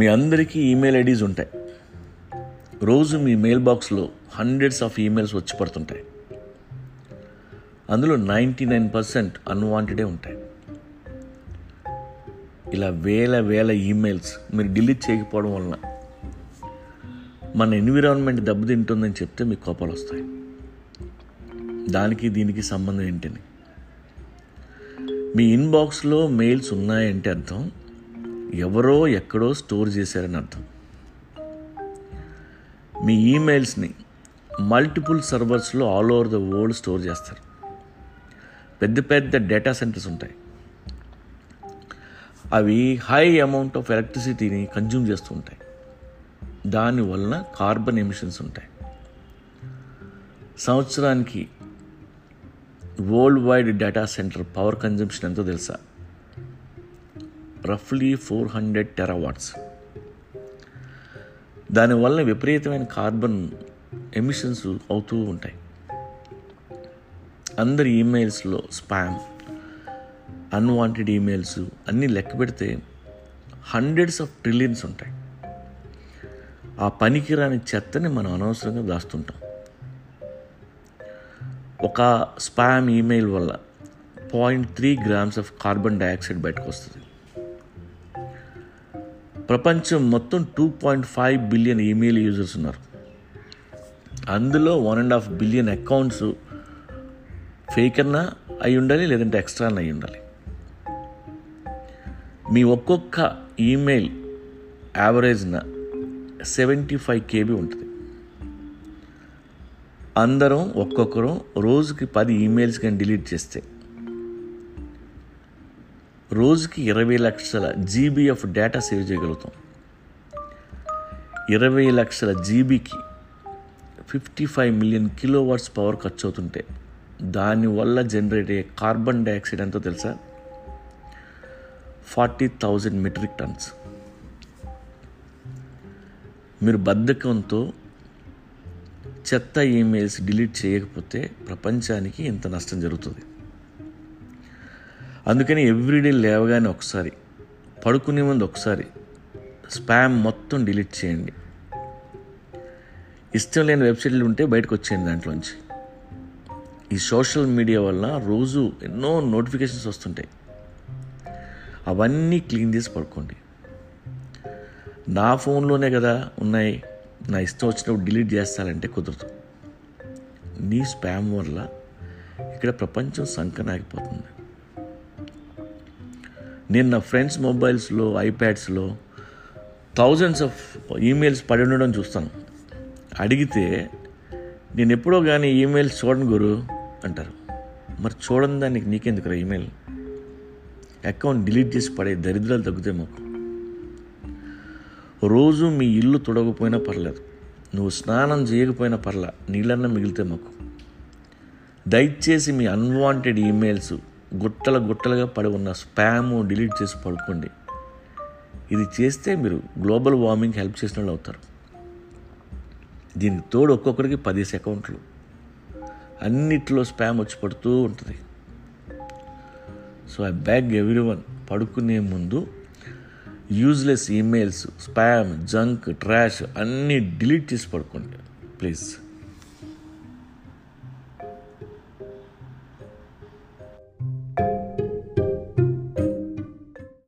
మీ అందరికీ email IDs ఉంటాయి. రోజు మీ మెయిల్ బాక్స్లో హండ్రెడ్స్ ఆఫ్ ఈమెయిల్స్ వచ్చి పడుతుంటాయి. అందులో నైంటీ నైన్ పర్సెంట్ అన్వాంటెడే ఉంటాయి. ఇలా వేల వేల ఈమెయిల్స్ మీరు డిలీట్ చేయకపోవడం వలన మన ఎన్విరాన్మెంట్ దెబ్బతింటుందని చెప్తే మీకు కోపాలు వస్తాయి. దానికి దీనికి సంబంధం ఏంటని? మీ ఇన్బాక్స్లో మెయిల్స్ ఉన్నాయంటే అర్థం. ఎవరో ఎక్కడో స్టోర్ చేశారని అర్థం. మీ ఈమెయిల్స్ని multiple సర్వర్స్లో all over the world store చేస్తారు. పెద్ద పెద్ద డేటా సెంటర్స్ ఉంటాయి. అవి హై అమౌంట్ ఆఫ్ ఎలక్ట్రిసిటీని కన్జ్యూమ్ చేస్తూ ఉంటాయి. దానివలన కార్బన్ ఎమిషన్స్ ఉంటాయి. సంవత్సరానికి worldwide data centre power consumption ఎంతో తెలుసా? రఫ్లీ ఫోర్ హండ్రెడ్ టెరావాట్స్. దానివల్ల విపరీతమైన కార్బన్ ఎమిషన్స్ అవుతూ ఉంటాయి. అందరి ఈమెయిల్స్లో స్పామ్ అన్వాంటెడ్ ఈమెయిల్స్ అన్నీ లెక్క పెడితే హండ్రెడ్స్ ఆఫ్ ట్రిలియన్స్ ఉంటాయి. ఆ పనికిరాని చెత్తని మనం అనవసరంగా దాస్తుంటాం. ఒక స్పామ్ ఈమెయిల్ వల్ల point three grams of carbon dioxide బయటకు వస్తుంది. ప్రపంచం మొత్తం two point five billion email users ఉన్నారు. అందులో one and half billion accounts fake అన్నా అయి ఉండాలి లేదంటే ఎక్స్ట్రా అయి ఉండాలి. మీ ఒక్కొక్క ఈమెయిల్ యావరేజ్న సెవెంటీ ఫైవ్ కేబీ ఉంటుంది. అందరం ఒక్కొక్కరం రోజుకి పది ఈమెయిల్స్ కానీ డిలీట్ చేస్తే రోజుకి ఇరవై లక్షల జీబీ ఆఫ్ డేటా సేవ్ చేయగలుగుతాం. ఇరవై లక్షల జీబీకి fifty five million kilowatts power ఖర్చు అవుతుంటే దానివల్ల జనరేట్ అయ్యే కార్బన్ డైఆక్సైడ్ ఎంతో తెలుసా? Forty thousand metric tons. మీరు బద్ధకంతో చెత్త ఈమెయిల్స్ డిలీట్ చేయకపోతే ప్రపంచానికి ఇంత నష్టం జరుగుతుంది. అందుకని ఎవ్రీడే లేవగానే ఒకసారి పడుకునే ముందు ఒకసారి స్పామ్ మొత్తం డిలీట్ చేయండి. ఇష్టం లేని వెబ్సైట్లు ఉంటే బయటకు వచ్చేయండి దాంట్లోంచి. ఈ సోషల్ మీడియా వల్ల రోజు ఎన్నో నోటిఫికేషన్స్ వస్తుంటాయి. అవన్నీ క్లీన్ చేసి పడుకోండి. నా ఫోన్లోనే కదా ఉన్నాయి నా ఇష్టం వచ్చినప్పుడు డిలీట్ చేస్తానంటే కుదరదు. నీ స్పామ్ వల్ల ఇక్కడ ప్రపంచం సంకనాగిపోతుంది. నేను నా ఫ్రెండ్స్ మొబైల్స్లో ఐప్యాడ్స్లో థౌజండ్స్ ఆఫ్ ఈమెయిల్స్ పడి ఉండడం చూస్తాను. అడిగితే నేను ఎప్పుడో కానీ ఈమెయిల్స్ చూడను గురు అంటారు. మరి చూడని దానికి నీకెందుకురా ఈమెయిల్? అకౌంట్ డిలీట్ చేసి పడే దరిద్రాలు తగ్గుతాయి మాకు. రోజు మీ ఇల్లు తొడగపోయినా పర్లేదు. నువ్వు స్నానం చేయకపోయినా పర్లా. నీళ్ళన్నా మిగిలితే మాకు. దయచేసి మీ అన్వాంటెడ్ ఈమెయిల్స్ గుట్టల గుట్టలుగా పడి ఉన్న స్పామ్ డిలీట్ చేసి పడుకోండి. ఇది చేస్తే మీరు గ్లోబల్ వార్మింగ్ హెల్ప్ చేసిన వాళ్ళు అవుతారు. దీనికి తోడు ఒక్కొక్కరికి పదేసి అకౌంట్లు. అన్నిట్లో స్పామ్ వచ్చి పడుతూ ఉంటుంది. So I beg every one పడుకునే ముందు useless emails spam junk trash అన్నీ డిలీట్ చేసి పడుకోండి ప్లీజ్.